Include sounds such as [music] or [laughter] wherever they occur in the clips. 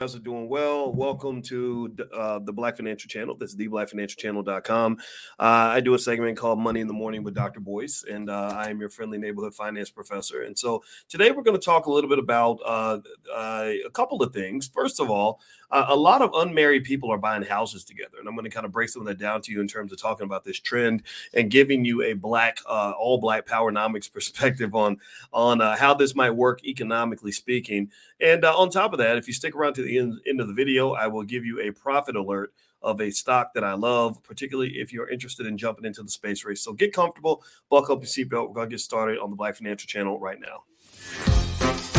guys are doing well. Welcome to uh, the Black Financial Channel. This is theblackfinancialchannel.com. Uh, I do a segment called Money in the Morning with Dr. Boyce, and uh, I am your friendly neighborhood finance professor. And so today we're going to talk a little bit about uh, uh, a couple of things. First of all, uh, a lot of unmarried people are buying houses together, and I'm going to kind of break some of that down to you in terms of talking about this trend and giving you a black, all black power powernomics [laughs] perspective on on how this might work economically speaking. And on top of that, if you stick around to the end, end of the video, I will give you a profit alert of a stock that I love, particularly if you're interested in jumping into the space race. So get comfortable, buckle up your seatbelt. We're going to get started on the Black Financial Channel right now.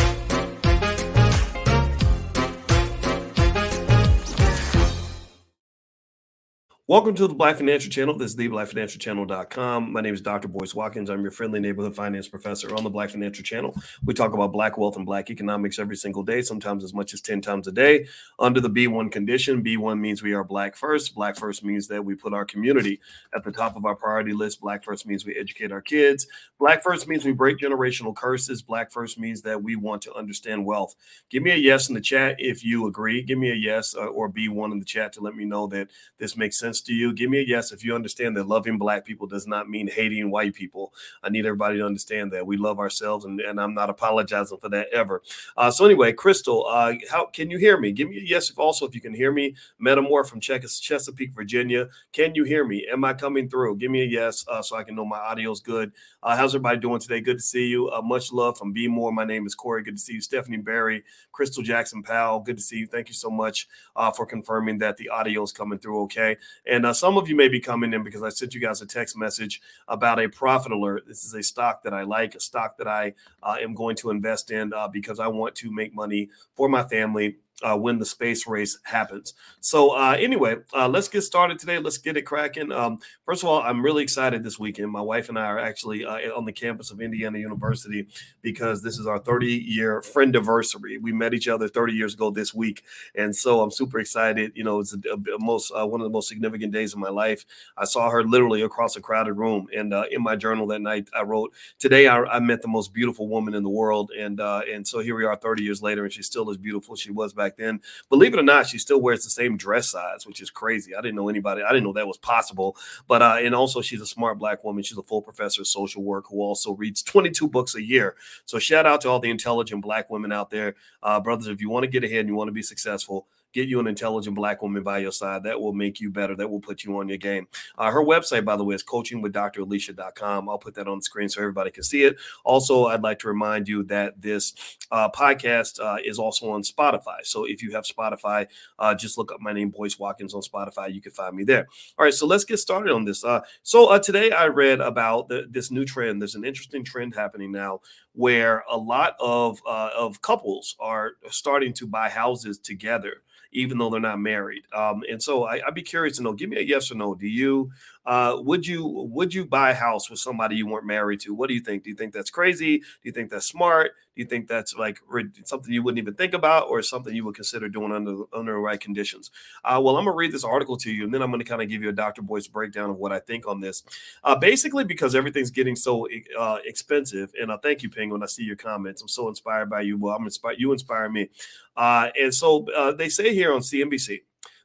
Welcome to the Black Financial Channel. This is the blackfinancialchannel.com. My name is Dr. Boyce Watkins. I'm your friendly neighborhood finance professor on the Black Financial Channel. We talk about black wealth and black economics every single day, sometimes as much as 10 times a day. Under the B1 condition, B1 means we are black first. Black first means that we put our community at the top of our priority list. Black first means we educate our kids. Black first means we break generational curses. Black first means that we want to understand wealth. Give me a yes in the chat if you agree. Give me a yes uh, or B1 in the chat to let me know that this makes sense to you. Give me a yes if you understand that loving black people does not mean hating white people. I need everybody to understand that we love ourselves, and, and I'm not apologizing for that ever. Uh, so anyway, Crystal, uh, how can you hear me? Give me a yes if also if you can hear me. Metamore from Chesapeake, Virginia. Can you hear me? Am I coming through? Give me a yes uh, so I can know my audio is good. Uh, how's everybody doing today? Good to see you. Uh, much love from Be More. My name is Corey. Good to see you. Stephanie Barry, Crystal Jackson Powell. Good to see you. Thank you so much uh, for confirming that the audio is coming through okay. And uh, some of you may be coming in because I sent you guys a text message about a profit alert. This is a stock that I like, a stock that I uh, am going to invest in uh, because I want to make money for my family uh, when the space race happens. So, uh, anyway, uh, let's get started today. Let's get it cracking. Um, first of all, I'm really excited this weekend. My wife and I are actually uh, on the campus of Indiana University because this is our 30 year friend anniversary. We met each other 30 years ago this week, and so I'm super excited. You know, it's a, a most uh, one of the most significant days of my life. I saw her literally across a crowded room, and uh, in my journal that night, I wrote, "Today I, I met the most beautiful woman in the world," and and so here we are 30 years later, and she's still as beautiful she was back back then. Believe it or not, she still wears the same dress size, which is crazy. I didn't know anybody, I didn't know that was possible. But uh, and also she's a smart black woman. She's a full professor of social work who also reads 22 books a year. So shout out to all the intelligent black women out there. Uh, brothers, if you want to get ahead and you want to be successful, get you an intelligent black woman by your side. That will make you better. That will put you on your game. Uh, her website, by the way, is coachingwithdralicia.com. I'll put that on the screen so everybody can see it. Also, I'd like to remind you that this uh, podcast uh, is also on Spotify. So if you have Spotify, uh, just look up my name, Boyce Watkins, on Spotify. You can find me there. All right, so let's get started on this. Uh, so uh, today I read about the, this new trend. There's an interesting trend happening now where a lot of of couples are starting to buy houses together even though they're not married. Um, and so I, would be curious to know. Give me a yes or no. Do you uh, would you would you buy a house with somebody you weren't married to? What do you think? Do you think that's crazy? Do you think that's smart? Do you think that's like something you wouldn't even think about, or something you would consider doing under under the right conditions? Uh, well, I'm gonna read this article to you, and then I'm gonna kind of give you a Dr. Boyce breakdown of what I think on this. Uh, basically, because everything's getting so uh, expensive, and I uh, thank you, Penguin. I see your comments. I'm so inspired by you. Well, I'm inspired. You inspire me. Uh, and so uh, they say here on CNBC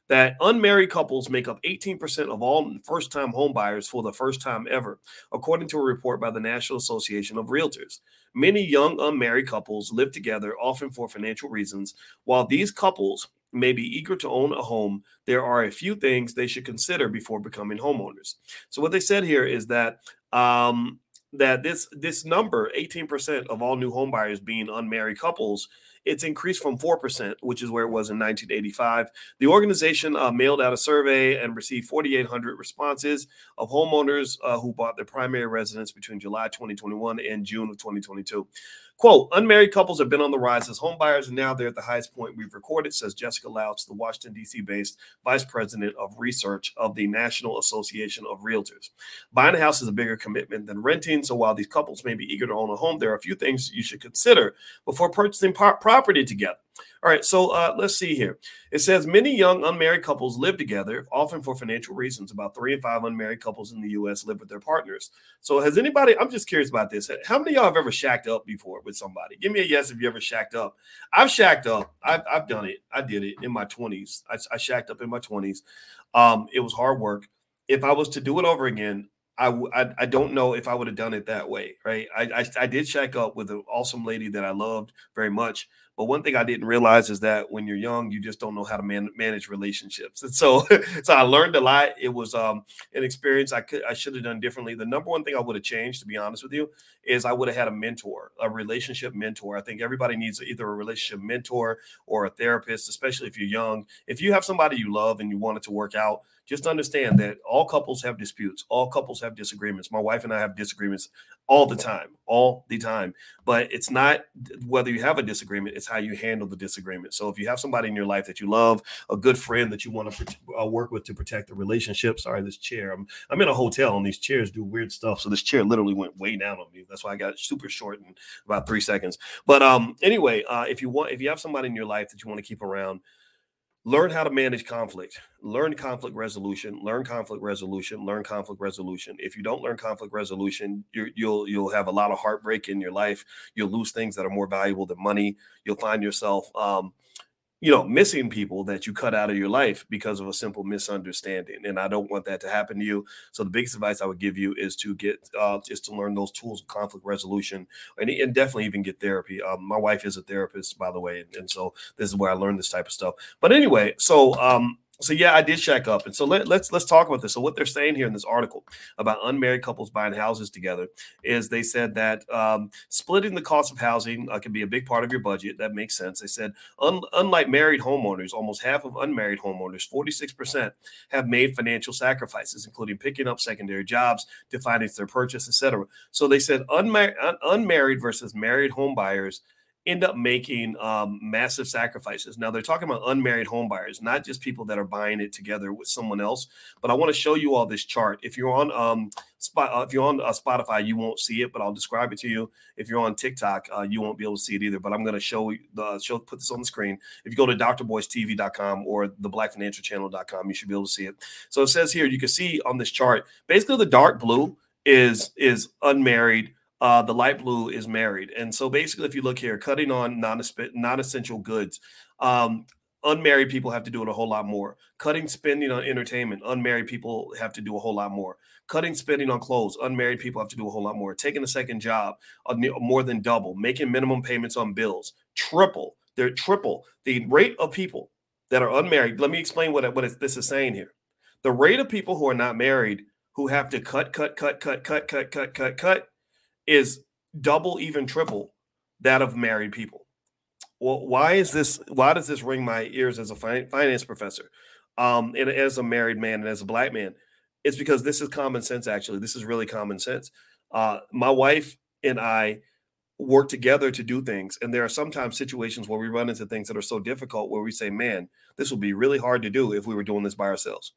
that unmarried couples make up 18% of all first time homebuyers for the first time ever, according to a report by the National Association of Realtors. Many young unmarried couples live together, often for financial reasons. While these couples may be eager to own a home, there are a few things they should consider before becoming homeowners. So, what they said here is that. Um, that this this number 18% of all new homebuyers being unmarried couples it's increased from 4%, which is where it was in 1985. The organization uh, mailed out a survey and received 4,800 responses of homeowners uh, who bought their primary residence between July 2021 and June of 2022. Quote, unmarried couples have been on the rise as homebuyers, and now they're at the highest point we've recorded, says Jessica Lautz, the Washington, D.C. based vice president of research of the National Association of Realtors. Buying a house is a bigger commitment than renting, so while these couples may be eager to own a home, there are a few things you should consider before purchasing property together. All right, so uh, let's see here. It says many young unmarried couples live together, often for financial reasons. About three in five unmarried couples in the U.S. live with their partners. So, has anybody? I'm just curious about this. How many y'all have ever shacked up before with somebody? Give me a yes if you ever shacked up. I've shacked up. I've, I've done it. I did it in my 20s. I, I shacked up in my 20s. Um, it was hard work. If I was to do it over again, I, I, I don't know if I would have done it that way, right? I, I, I did shack up with an awesome lady that I loved very much, but one thing I didn't realize is that when you're young, you just don't know how to man, manage relationships. And so, [laughs] so I learned a lot. It was um, an experience I could I should have done differently. The number one thing I would have changed, to be honest with you, is I would have had a mentor, a relationship mentor. I think everybody needs either a relationship mentor or a therapist, especially if you're young. If you have somebody you love and you want it to work out, just understand that all couples have disputes, all couples have disagreements. My wife and I have disagreements all the time, all the time. But it's not whether you have a disagreement, it's how you handle the disagreement. So if you have somebody in your life that you love, a good friend that you want to uh, work with to protect the relationship. Sorry, this chair. I'm I'm in a hotel and these chairs do weird stuff. So this chair literally went way down on me. That's why I got super short in about three seconds. But um, anyway, uh, if you want, if you have somebody in your life that you want to keep around learn how to manage conflict. Learn conflict resolution. Learn conflict resolution. Learn conflict resolution. If you don't learn conflict resolution you will you'll have a lot of heartbreak in your life. You'll lose things that are more valuable than money. You'll find yourself um, you know, missing people that you cut out of your life because of a simple misunderstanding. And I don't want that to happen to you. So the biggest advice I would give you is to get, uh, is to learn those tools of conflict resolution and, and definitely even get therapy. Um, my wife is a therapist, by the way. And, and, so this is where I learned this type of stuff. But anyway, so, um, so yeah, I did shack up, and so let, us let's, let's talk about this. So what they're saying here in this article about unmarried couples buying houses together is they said that um, splitting the cost of housing uh, can be a big part of your budget. That makes sense. They said un, unlike married homeowners, almost half of unmarried homeowners, forty six percent, have made financial sacrifices, including picking up secondary jobs to finance their purchase, etc. So they said unmarried unmarried versus married home buyers end up making um, massive sacrifices. Now they're talking about unmarried homebuyers, not just people that are buying it together with someone else. But I want to show you all this chart. If you're on um, spot, uh, if you're on uh, Spotify, you won't see it, but I'll describe it to you. If you're on TikTok, uh, you won't be able to see it either. But I'm going to show the show put this on the screen. If you go to drboystv.com or the blackfinancialchannel.com, you should be able to see it. So it says here, you can see on this chart, basically the dark blue is is unmarried uh, the light blue is married. And so basically, if you look here, cutting on non essential goods, um, unmarried people have to do it a whole lot more. Cutting spending on entertainment, unmarried people have to do a whole lot more. Cutting spending on clothes, unmarried people have to do a whole lot more. Taking a second job, uh, more than double. Making minimum payments on bills, triple. They're triple. The rate of people that are unmarried. Let me explain what, what this is saying here. The rate of people who are not married who have to cut, cut, cut, cut, cut, cut, cut, cut, cut is double, even triple that of married people. Well, why is this? Why does this ring my ears as a finance professor, um, and as a married man and as a black man? It's because this is common sense. Actually, this is really common sense. Uh, my wife and I work together to do things, and there are sometimes situations where we run into things that are so difficult where we say, "Man, this would be really hard to do if we were doing this by ourselves."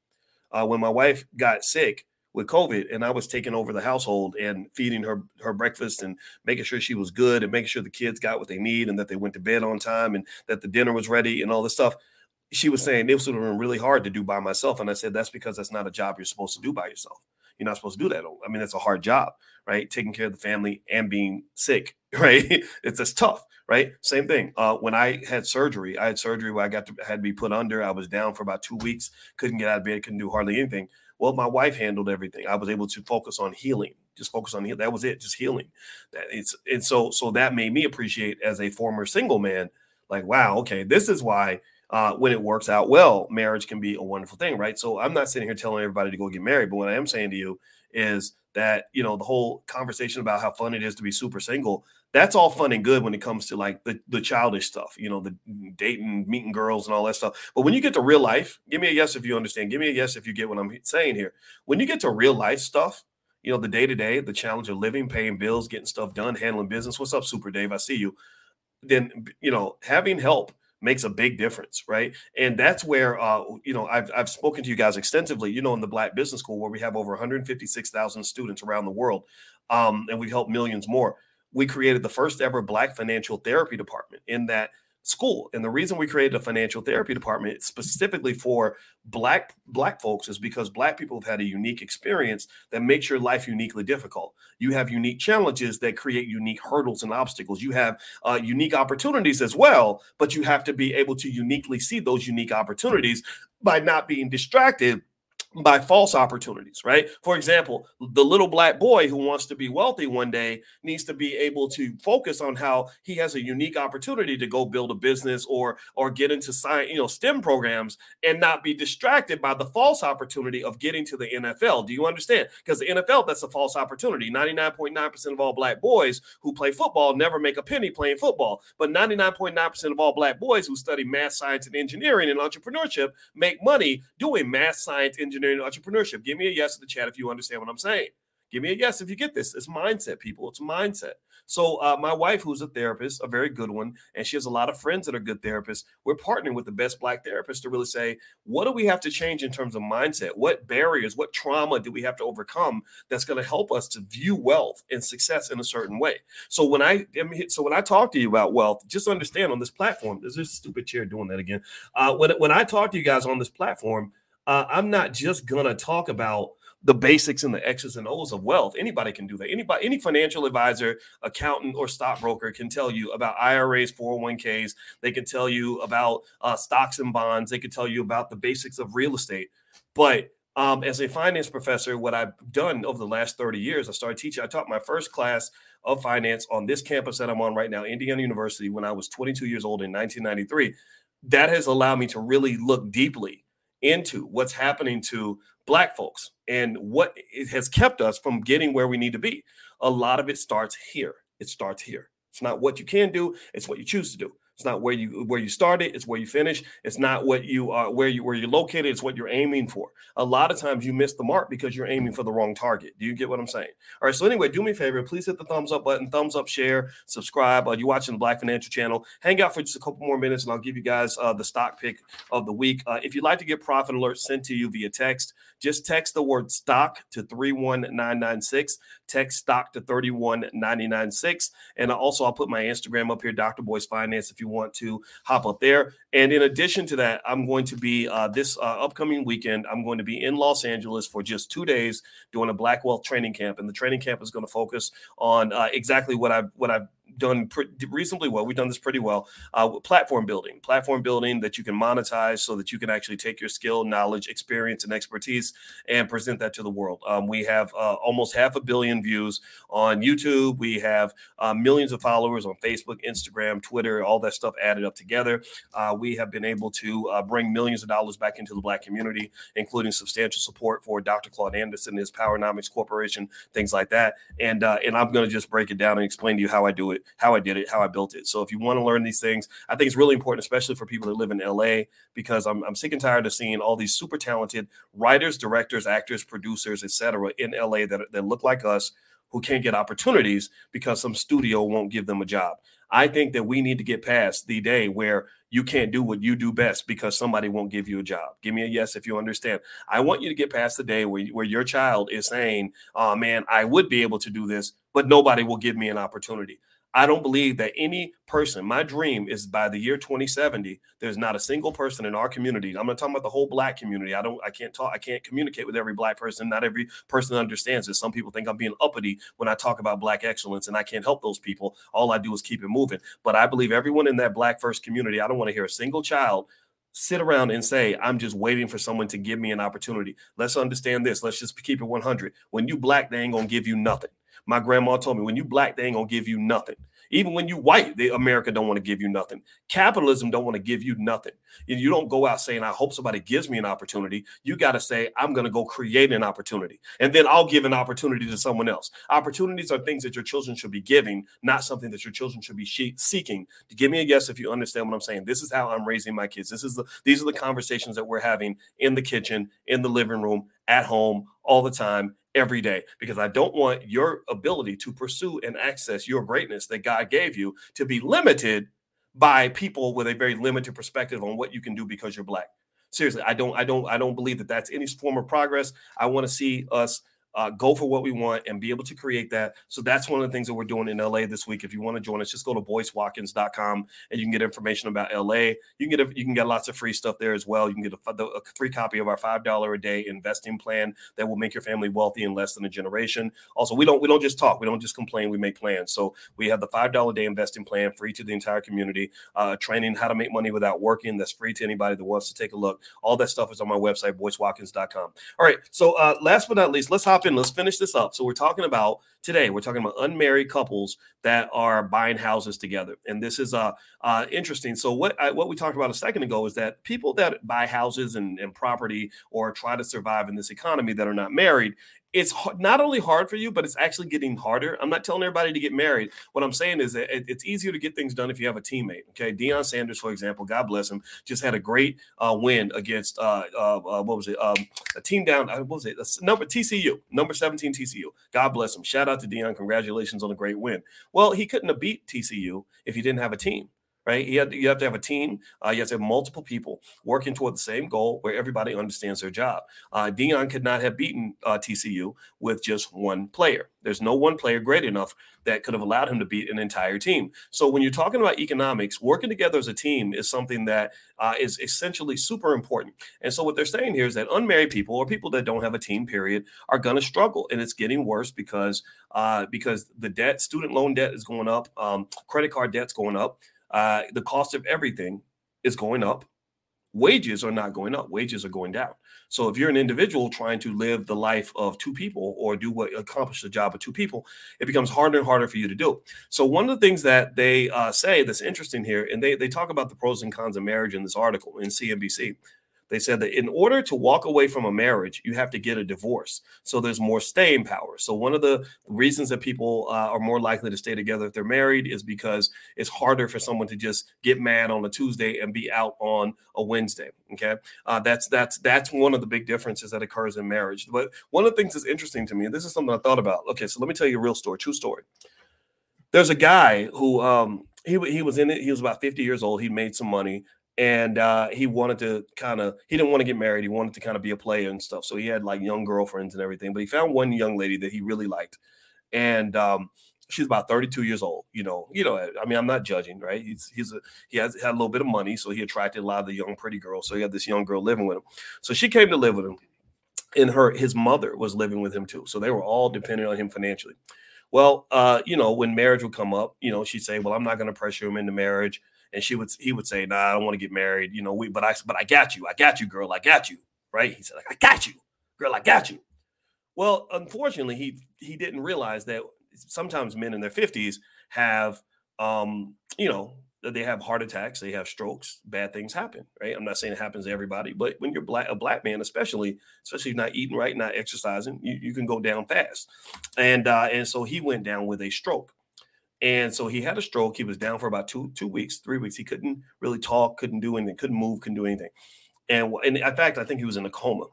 Uh, when my wife got sick, with COVID, and I was taking over the household and feeding her her breakfast and making sure she was good and making sure the kids got what they need and that they went to bed on time and that the dinner was ready and all this stuff. She was saying this would have been really hard to do by myself, and I said that's because that's not a job you're supposed to do by yourself. You're not supposed to do that. I mean, that's a hard job, right? Taking care of the family and being sick, [laughs] right? it's just tough, right? Same thing. Uh, when I had surgery, I had surgery where I got to had to be put under. I was down for about two weeks, couldn't get out of bed, couldn't do hardly anything. Well, my wife handled everything. I was able to focus on healing, just focus on healing. That was it, just healing. That it's and so so that made me appreciate as a former single man, like wow, okay, this is why uh, when it works out well, marriage can be a wonderful thing, right? So I'm not sitting here telling everybody to go get married, but what I am saying to you is that you know the whole conversation about how fun it is to be super single that's all fun and good when it comes to like the, the childish stuff, you know, the dating, meeting girls and all that stuff. But when you get to real life, give me a yes if you understand. Give me a yes if you get what I'm saying here. When you get to real life stuff, you know, the day to day, the challenge of living, paying bills, getting stuff done, handling business. What's up, Super Dave? I see you. Then, you know, having help makes a big difference, right? And that's where, uh, you know, I've, I've spoken to you guys extensively, you know, in the Black Business School, where we have over 156,000 students around the world, um, and we've helped millions more we created the first ever Black financial therapy department in that school. And the reason we created a financial therapy department specifically for black black folks is because black people have had a unique experience that makes your life uniquely difficult. You have unique challenges that create unique hurdles and obstacles. You have uh, unique opportunities as well, but you have to be able to uniquely see those unique opportunities by not being distracted by false opportunities, right? For example, the little black boy who wants to be wealthy one day needs to be able to focus on how he has a unique opportunity to go build a business or or get into science, you know, STEM programs and not be distracted by the false opportunity of getting to the NFL. Do you understand? Because the NFL that's a false opportunity. 99.9% of all black boys who play football never make a penny playing football, but 99.9% of all black boys who study math, science and engineering and entrepreneurship make money doing math, science, engineering engineering entrepreneurship. Give me a yes in the chat if you understand what I'm saying. Give me a yes if you get this. It's mindset, people. It's mindset. So, uh, my wife, who's a therapist, a very good one, and she has a lot of friends that are good therapists. We're partnering with the best black therapists to really say, what do we have to change in terms of mindset? What barriers, what trauma do we have to overcome that's going to help us to view wealth and success in a certain way? So when I so when I talk to you about wealth, just understand on this platform, there's this stupid chair doing that again. Uh, when when I talk to you guys on this platform, uh, I'm not just gonna talk about the basics and the X's and O's of wealth. Anybody can do that. Anybody, any financial advisor, accountant, or stockbroker can tell you about IRAs, 401ks. They can tell you about uh, stocks and bonds. They can tell you about the basics of real estate. But um, as a finance professor, what I've done over the last 30 years, I started teaching. I taught my first class of finance on this campus that I'm on right now, Indiana University, when I was 22 years old in 1993. That has allowed me to really look deeply into what's happening to black folks and what it has kept us from getting where we need to be. A lot of it starts here. It starts here. It's not what you can do, it's what you choose to do. It's not where you where you started. It's where you finish. It's not what you are where you where you're located. It's what you're aiming for. A lot of times you miss the mark because you're aiming for the wrong target. Do you get what I'm saying? All right. So anyway, do me a favor. Please hit the thumbs up button, thumbs up, share, subscribe. Uh, you're watching the Black Financial Channel. Hang out for just a couple more minutes, and I'll give you guys uh, the stock pick of the week. Uh, if you'd like to get profit alerts sent to you via text, just text the word stock to 31996. Text stock to 31996. And also, I'll put my Instagram up here, Dr. Boyce Finance, if you want to hop up there. And in addition to that, I'm going to be uh, this uh, upcoming weekend, I'm going to be in Los Angeles for just two days doing a Black Wealth training camp. And the training camp is going to focus on uh, exactly what I've, what I've done reasonably well. We've done this pretty well. Uh, platform building, platform building that you can monetize so that you can actually take your skill, knowledge, experience, and expertise and present that to the world. Um, we have uh, almost half a billion views on YouTube. We have uh, millions of followers on Facebook, Instagram, Twitter, all that stuff added up together. Uh, we have been able to uh, bring millions of dollars back into the Black community, including substantial support for Dr. Claude Anderson, his Powernomics Corporation, things like that. And uh, and I'm going to just break it down and explain to you how I do it how I did it, how I built it. So if you want to learn these things, I think it's really important, especially for people that live in LA, because I'm, I'm sick and tired of seeing all these super talented writers, directors, actors, producers, etc. in LA that, that look like us who can't get opportunities because some studio won't give them a job. I think that we need to get past the day where you can't do what you do best because somebody won't give you a job. Give me a yes if you understand. I want you to get past the day where, where your child is saying, Oh man, I would be able to do this, but nobody will give me an opportunity. I don't believe that any person, my dream is by the year 2070, there's not a single person in our community. I'm not talking about the whole black community. I don't, I can't talk, I can't communicate with every black person. Not every person understands it. Some people think I'm being uppity when I talk about black excellence, and I can't help those people. All I do is keep it moving. But I believe everyone in that black first community, I don't want to hear a single child sit around and say, I'm just waiting for someone to give me an opportunity. Let's understand this. Let's just keep it 100. When you black, they ain't going to give you nothing. My grandma told me when you black, they ain't gonna give you nothing. Even when you white, the America don't want to give you nothing. Capitalism don't want to give you nothing. You don't go out saying, I hope somebody gives me an opportunity. You got to say, I'm going to go create an opportunity. And then I'll give an opportunity to someone else. Opportunities are things that your children should be giving, not something that your children should be seeking. Give me a yes if you understand what I'm saying. This is how I'm raising my kids. This is the these are the conversations that we're having in the kitchen, in the living room, at home, all the time every day because I don't want your ability to pursue and access your greatness that God gave you to be limited by people with a very limited perspective on what you can do because you're black. Seriously, I don't I don't I don't believe that that's any form of progress. I want to see us uh, go for what we want and be able to create that. So that's one of the things that we're doing in LA this week. If you want to join us, just go to boycewatkins.com and you can get information about LA. You can get a, you can get lots of free stuff there as well. You can get a, a free copy of our five dollar a day investing plan that will make your family wealthy in less than a generation. Also, we don't we don't just talk, we don't just complain, we make plans. So we have the five dollar a day investing plan free to the entire community. Uh, training how to make money without working that's free to anybody that wants to take a look. All that stuff is on my website, boycewatkins.com. All right. So uh, last but not least, let's hop in. Let's finish this up. So we're talking about today, we're talking about unmarried couples that are buying houses together. And this is uh, uh interesting. So what I, what we talked about a second ago is that people that buy houses and, and property or try to survive in this economy that are not married, it's not only hard for you, but it's actually getting harder. I'm not telling everybody to get married. What I'm saying is that it's easier to get things done if you have a teammate. Okay, Deion Sanders, for example, God bless him, just had a great uh, win against uh, uh, uh what was it? Um, a team down. Uh, what was it? number TCU, number 17 TCU. God bless him. Shout out to Deion. Congratulations on a great win. Well, he couldn't have beat TCU if he didn't have a team right? You have, you have to have a team. Uh, you have to have multiple people working toward the same goal where everybody understands their job. Uh, Deion could not have beaten uh, TCU with just one player. There's no one player great enough that could have allowed him to beat an entire team. So when you're talking about economics, working together as a team is something that uh, is essentially super important. And so what they're saying here is that unmarried people or people that don't have a team, period, are going to struggle, and it's getting worse because uh, because the debt, student loan debt, is going up, um, credit card debt's going up. Uh, the cost of everything is going up. Wages are not going up. Wages are going down. So if you're an individual trying to live the life of two people or do what accomplish the job of two people, it becomes harder and harder for you to do. So one of the things that they uh, say that's interesting here, and they they talk about the pros and cons of marriage in this article in CNBC. They said that in order to walk away from a marriage, you have to get a divorce. So there's more staying power. So one of the reasons that people uh, are more likely to stay together if they're married is because it's harder for someone to just get mad on a Tuesday and be out on a Wednesday. Okay, uh, that's that's that's one of the big differences that occurs in marriage. But one of the things that's interesting to me, and this is something I thought about. Okay, so let me tell you a real story, true story. There's a guy who um, he he was in it. He was about 50 years old. He made some money and uh, he wanted to kind of he didn't want to get married he wanted to kind of be a player and stuff so he had like young girlfriends and everything but he found one young lady that he really liked and um, she's about 32 years old you know you know i mean i'm not judging right? He's he's a he has had a little bit of money so he attracted a lot of the young pretty girls so he had this young girl living with him so she came to live with him and her his mother was living with him too so they were all dependent on him financially. Well uh, you know when marriage would come up you know she'd say well i'm not going to pressure him into marriage and she would he would say, "Nah, I don't want to get married." You know, we but I but I got you, I got you, girl, I got you. Right? He said, "I got you, girl, I got you." Well, unfortunately, he he didn't realize that sometimes men in their fifties have, um, you know, they have heart attacks, they have strokes, bad things happen, right? I'm not saying it happens to everybody, but when you're black, a black man, especially, especially not eating right, not exercising, you, you can go down fast. And uh, and so he went down with a stroke. And so he had a stroke. He was down for about two two weeks, three weeks. He couldn't really talk, couldn't do anything, couldn't move, couldn't do anything. And, and in fact, I think he was in a coma.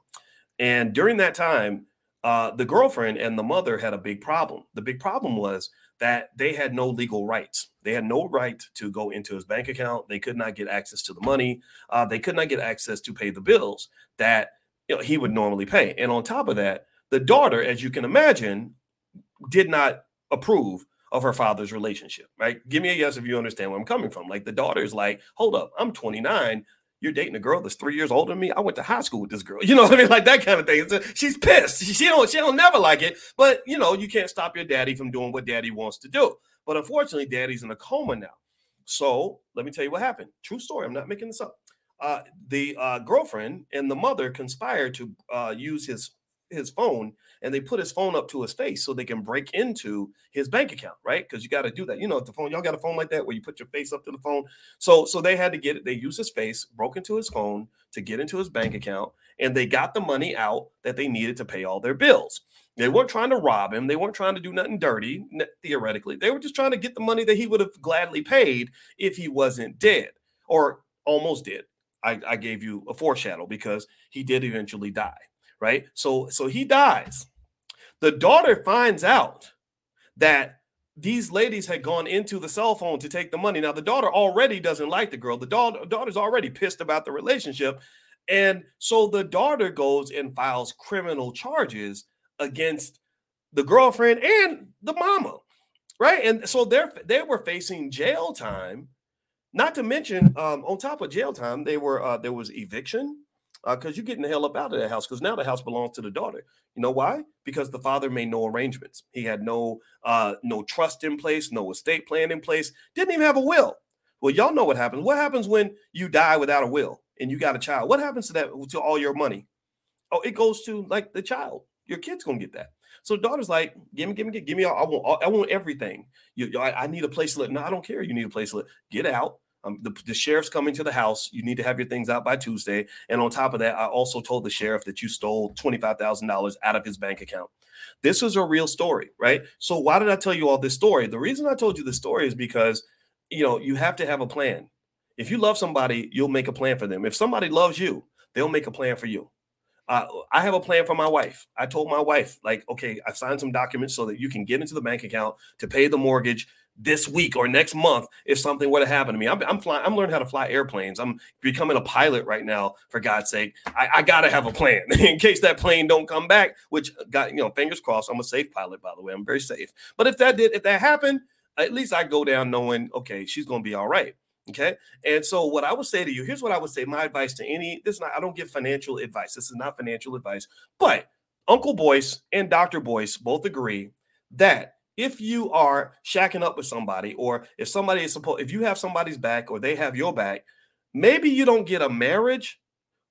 And during that time, uh, the girlfriend and the mother had a big problem. The big problem was that they had no legal rights. They had no right to go into his bank account. They could not get access to the money. Uh, they could not get access to pay the bills that you know, he would normally pay. And on top of that, the daughter, as you can imagine, did not approve of her father's relationship, right? Give me a yes if you understand where I'm coming from. Like the daughter's like, hold up, I'm 29. You're dating a girl that's three years older than me. I went to high school with this girl. [laughs] You know what I mean? Like that kind of thing. she's pissed. She don't, she don't never like it. But you know, you can't stop your daddy from doing what daddy wants to do. But unfortunately, daddy's in a coma now. So let me tell you what happened. True story. I'm not making this up. Uh, the uh, girlfriend and the mother conspired to uh, use his his phone and they put his phone up to his face so they can break into his bank account, right? Because you got to do that. You know, the phone, y'all got a phone like that where you put your face up to the phone. So, so they had to get it. They used his face, broke into his phone to get into his bank account, and they got the money out that they needed to pay all their bills. They weren't trying to rob him. They weren't trying to do nothing dirty, theoretically. They were just trying to get the money that he would have gladly paid if he wasn't dead or almost dead. I, I gave you a foreshadow because he did eventually die right? So so he dies. The daughter finds out that these ladies had gone into the cell phone to take the money. Now the daughter already doesn't like the girl. The daughter daughter's already pissed about the relationship. And so the daughter goes and files criminal charges against the girlfriend and the mama, right? And so they're they were facing jail time. Not to mention, um, on top of jail time, they were uh, there was eviction because uh, you're getting the hell up out of that house because now the house belongs to the daughter. You know why? Because the father made no arrangements. He had no uh, no trust in place, no estate plan in place, didn't even have a will. Well, y'all know what happens. What happens when you die without a will and you got a child? What happens to that to all your money? Oh, it goes to like the child. Your kid's gonna get that. So daughter's like, give me, give me, give me. All, I want, all, I want everything. You, I, I need a place to live. No, I don't care. You need a place to live. Get out. Um, the, the, sheriff's coming to the house. You need to have your things out by Tuesday. And on top of that, I also told the sheriff that you stole $25,000 out of his bank account. This was a real story, right? So why did I tell you all this story? The reason I told you this story is because, you know, you have to have a plan. If you love somebody, you'll make a plan for them. If somebody loves you, they'll make a plan for you. Uh, I have a plan for my wife. I told my wife, like, okay, I signed some documents so that you can get into the bank account to pay the mortgage this week or next month if something were to happen to me. I'm, I'm flying. I'm learning how to fly airplanes. I'm becoming a pilot right now. For God's sake, I, I got to have a plan [laughs] in case that plane don't come back. Which uh, got you know, fingers crossed. I'm a safe pilot, by the way. I'm very safe. But if that did, if that happened, at least I go down knowing, okay, she's gonna be all right. Okay. And so what I would say to you, here's what I would say. My advice to any, this is not, I don't give financial advice. This is not financial advice, but Uncle Boyce and Dr. Boyce both agree that if you are shacking up with somebody, or if somebody is supposed, if you have somebody's back or they have your back, maybe you don't get a marriage,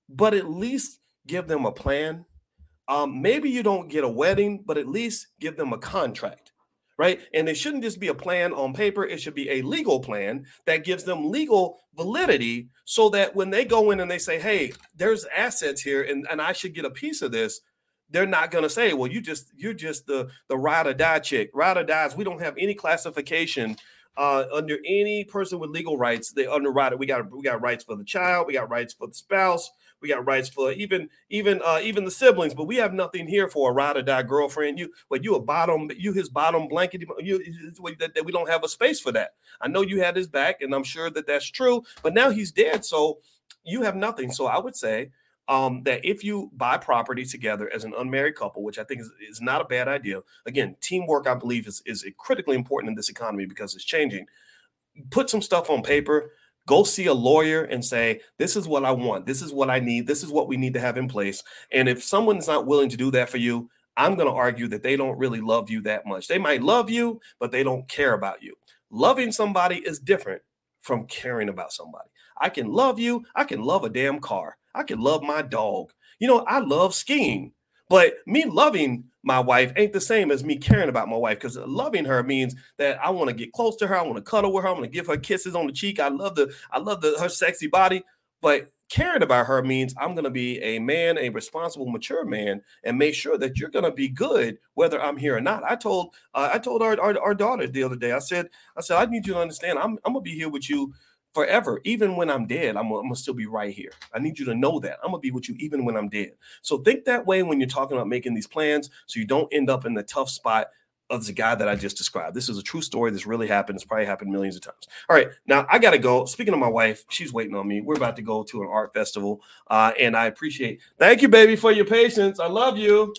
but at least give them a plan. Um, maybe you don't get a wedding, but at least give them a contract, right? And it shouldn't just be a plan on paper, it should be a legal plan that gives them legal validity so that when they go in and they say, hey, there's assets here and, and I should get a piece of this, they're not going to say, well, you just you're just the the ride or die chick. Ride or dies. We don't have any classification uh, under any person with legal rights. They under rider. We got we got rights for the child. We got rights for the spouse. We got rights for even even uh, even the siblings. But we have nothing here for a ride or die girlfriend. You, but you a bottom. You his bottom blanket. You that, that we don't have a space for that. I know you had his back, and I'm sure that that's true. But now he's dead, so you have nothing. So I would say um, that if you buy property together as an unmarried couple, which I think is, is not a bad idea, again, teamwork, I believe, is, is critically important in this economy because it's changing. Put some stuff on paper, go see a lawyer and say, This is what I want, this is what I need, this is what we need to have in place. And if someone's not willing to do that for you, I'm going to argue that they don't really love you that much. They might love you, but they don't care about you. Loving somebody is different from caring about somebody. I can love you, I can love a damn car. I can love my dog. You know, I love skiing, but me loving my wife ain't the same as me caring about my wife because loving her means that I want to get close to her. I want to cuddle with her. I want to give her kisses on the cheek. I love the, I love the her sexy body, but caring about her means I'm going to be a man, a responsible, mature man, and make sure that you're going to be good whether I'm here or not. I told uh, I told our, our, our daughter the other day. I said I said I need you to understand. I'm I'm gonna be here with you forever. Even when I'm dead, I'm, I'm, gonna still be right here. I need you to know that I'm gonna be with you even when I'm dead. So think that way when you're talking about making these plans, so you don't end up in the tough spot of the guy that I just described. This is a true story. This really happened. It's probably happened millions of times. All right, now I gotta go. Speaking of my wife, she's waiting on me. We're about to go to an art festival, uh, and I appreciate. Thank you, baby, for your patience. I love you.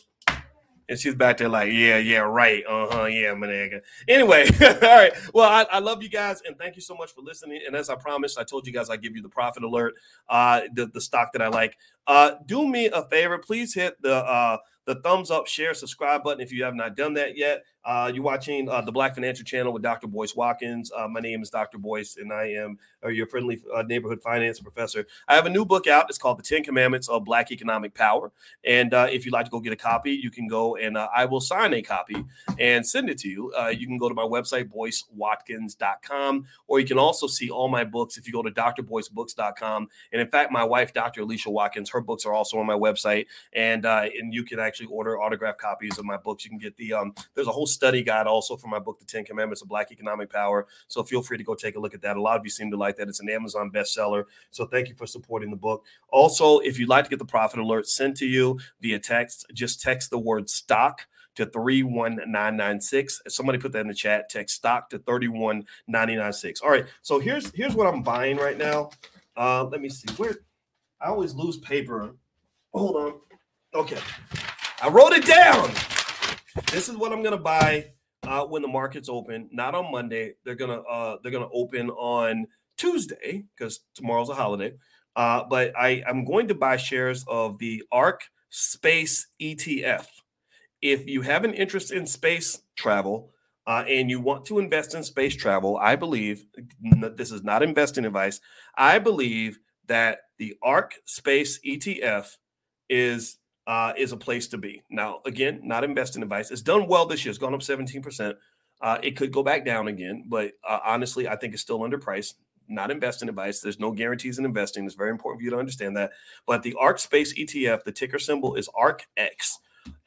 And she's back there like, yeah, yeah, right. Uh-huh. Yeah, man. Anyway, [laughs] all right. Well, I, I, love you guys and thank you so much for listening. And as I promised, I told you guys I give you the profit alert, uh, the, the stock that I like. Uh, do me a favor, please hit the uh the thumbs up, share, subscribe button if you have not done that yet. Uh, you're watching uh, the Black Financial Channel with Dr. Boyce Watkins. Uh, my name is Dr. Boyce, and I am uh, your friendly uh, neighborhood finance professor. I have a new book out. It's called The Ten Commandments of Black Economic Power. And uh, if you'd like to go get a copy, you can go and I will sign a copy and send it to you. you can go to my website, boycewatkins.com, or you can also see all my books if you go to drboycebooks.com. And in fact, my wife, Dr. Alicia Watkins, her books are also on my website, and and you can actually order autographed copies of my books. You can get the um, there's a whole study guide also for my book, The Ten Commandments of Black Economic Power. So feel free to go take a look at that. A lot of you seem to like that. It's an Amazon bestseller. So thank you for supporting the book. Also, if you'd like to get the profit alert sent to you via text, just text the word stock to 31996. Somebody put that in the chat. Text stock to 31996. All right. So here's here's what I'm buying right now. Uh, let me see. Where I always lose paper. Hold on. Okay. I wrote it down. This is what I'm gonna buy uh, when the markets open. Not on Monday. They're gonna uh, they're gonna open on Tuesday because tomorrow's a holiday. Uh, but I I'm going to buy shares of the ARK Space ETF. If you have an interest in space travel, uh, and you want to invest in space travel, I believe this is not investing advice. I believe that the ARK Space ETF is uh, is a place to be. Now, again, not investing advice. It's done well this year. It's gone up 17%. Uh, it could go back down again, but uh, honestly, I think it's still underpriced. Not investing advice. There's no guarantees in investing. It's very important for you to understand that. But the ARK Space ETF, the ticker symbol is ARKX,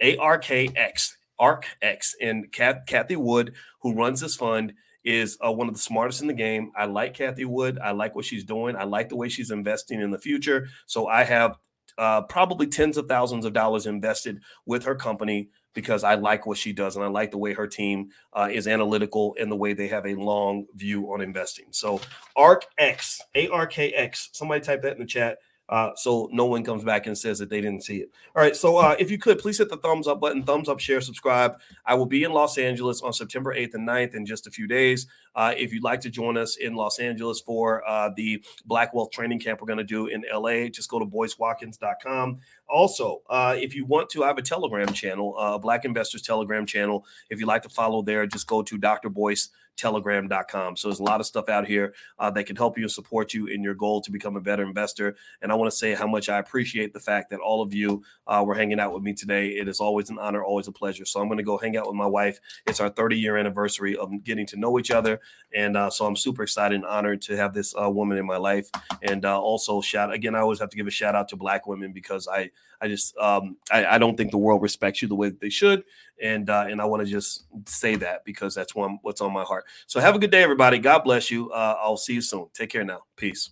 A R K X. ARKX. And Cathie Wood, who runs this fund, is uh, one of the smartest in the game. I like Cathie Wood. I like what she's doing. I like the way she's investing in the future. So I have uh, probably tens of thousands of dollars invested with her company because I like what she does and I like the way her team uh, is analytical and the way they have a long view on investing. So ARKX, A R K X. Somebody type that in the chat uh, so no one comes back and says that they didn't see it. All right. So uh, if you could please hit the thumbs up button, thumbs up, share, subscribe. I will be in Los Angeles on September 8th and 9th in just a few days. Uh, if you'd like to join us in Los Angeles for uh, the Black Wealth Training Camp we're going to do in LA, just go to boycewatkins.com. Also, uh, if you want to, I have a Telegram channel, uh, Black Investors Telegram channel. If you'd like to follow there, just go to Dr. Boyce telegram.com. So there's a lot of stuff out here uh, that can help you and support you in your goal to become a better investor. And I want to say how much I appreciate the fact that all of you uh, were hanging out with me today. It is always an honor, always a pleasure. So I'm going to go hang out with my wife. It's our 30 year anniversary of getting to know each other. And uh, so I'm super excited and honored to have this uh, woman in my life. And uh, also shout again, I always have to give a shout out to black women because I, I just, um, I, I don't think the world respects you the way they should and uh, and I want to just say that because that's one what's on my heart. So have a good day, everybody. God bless you. Uh, I'll see you soon. Take care now. Peace.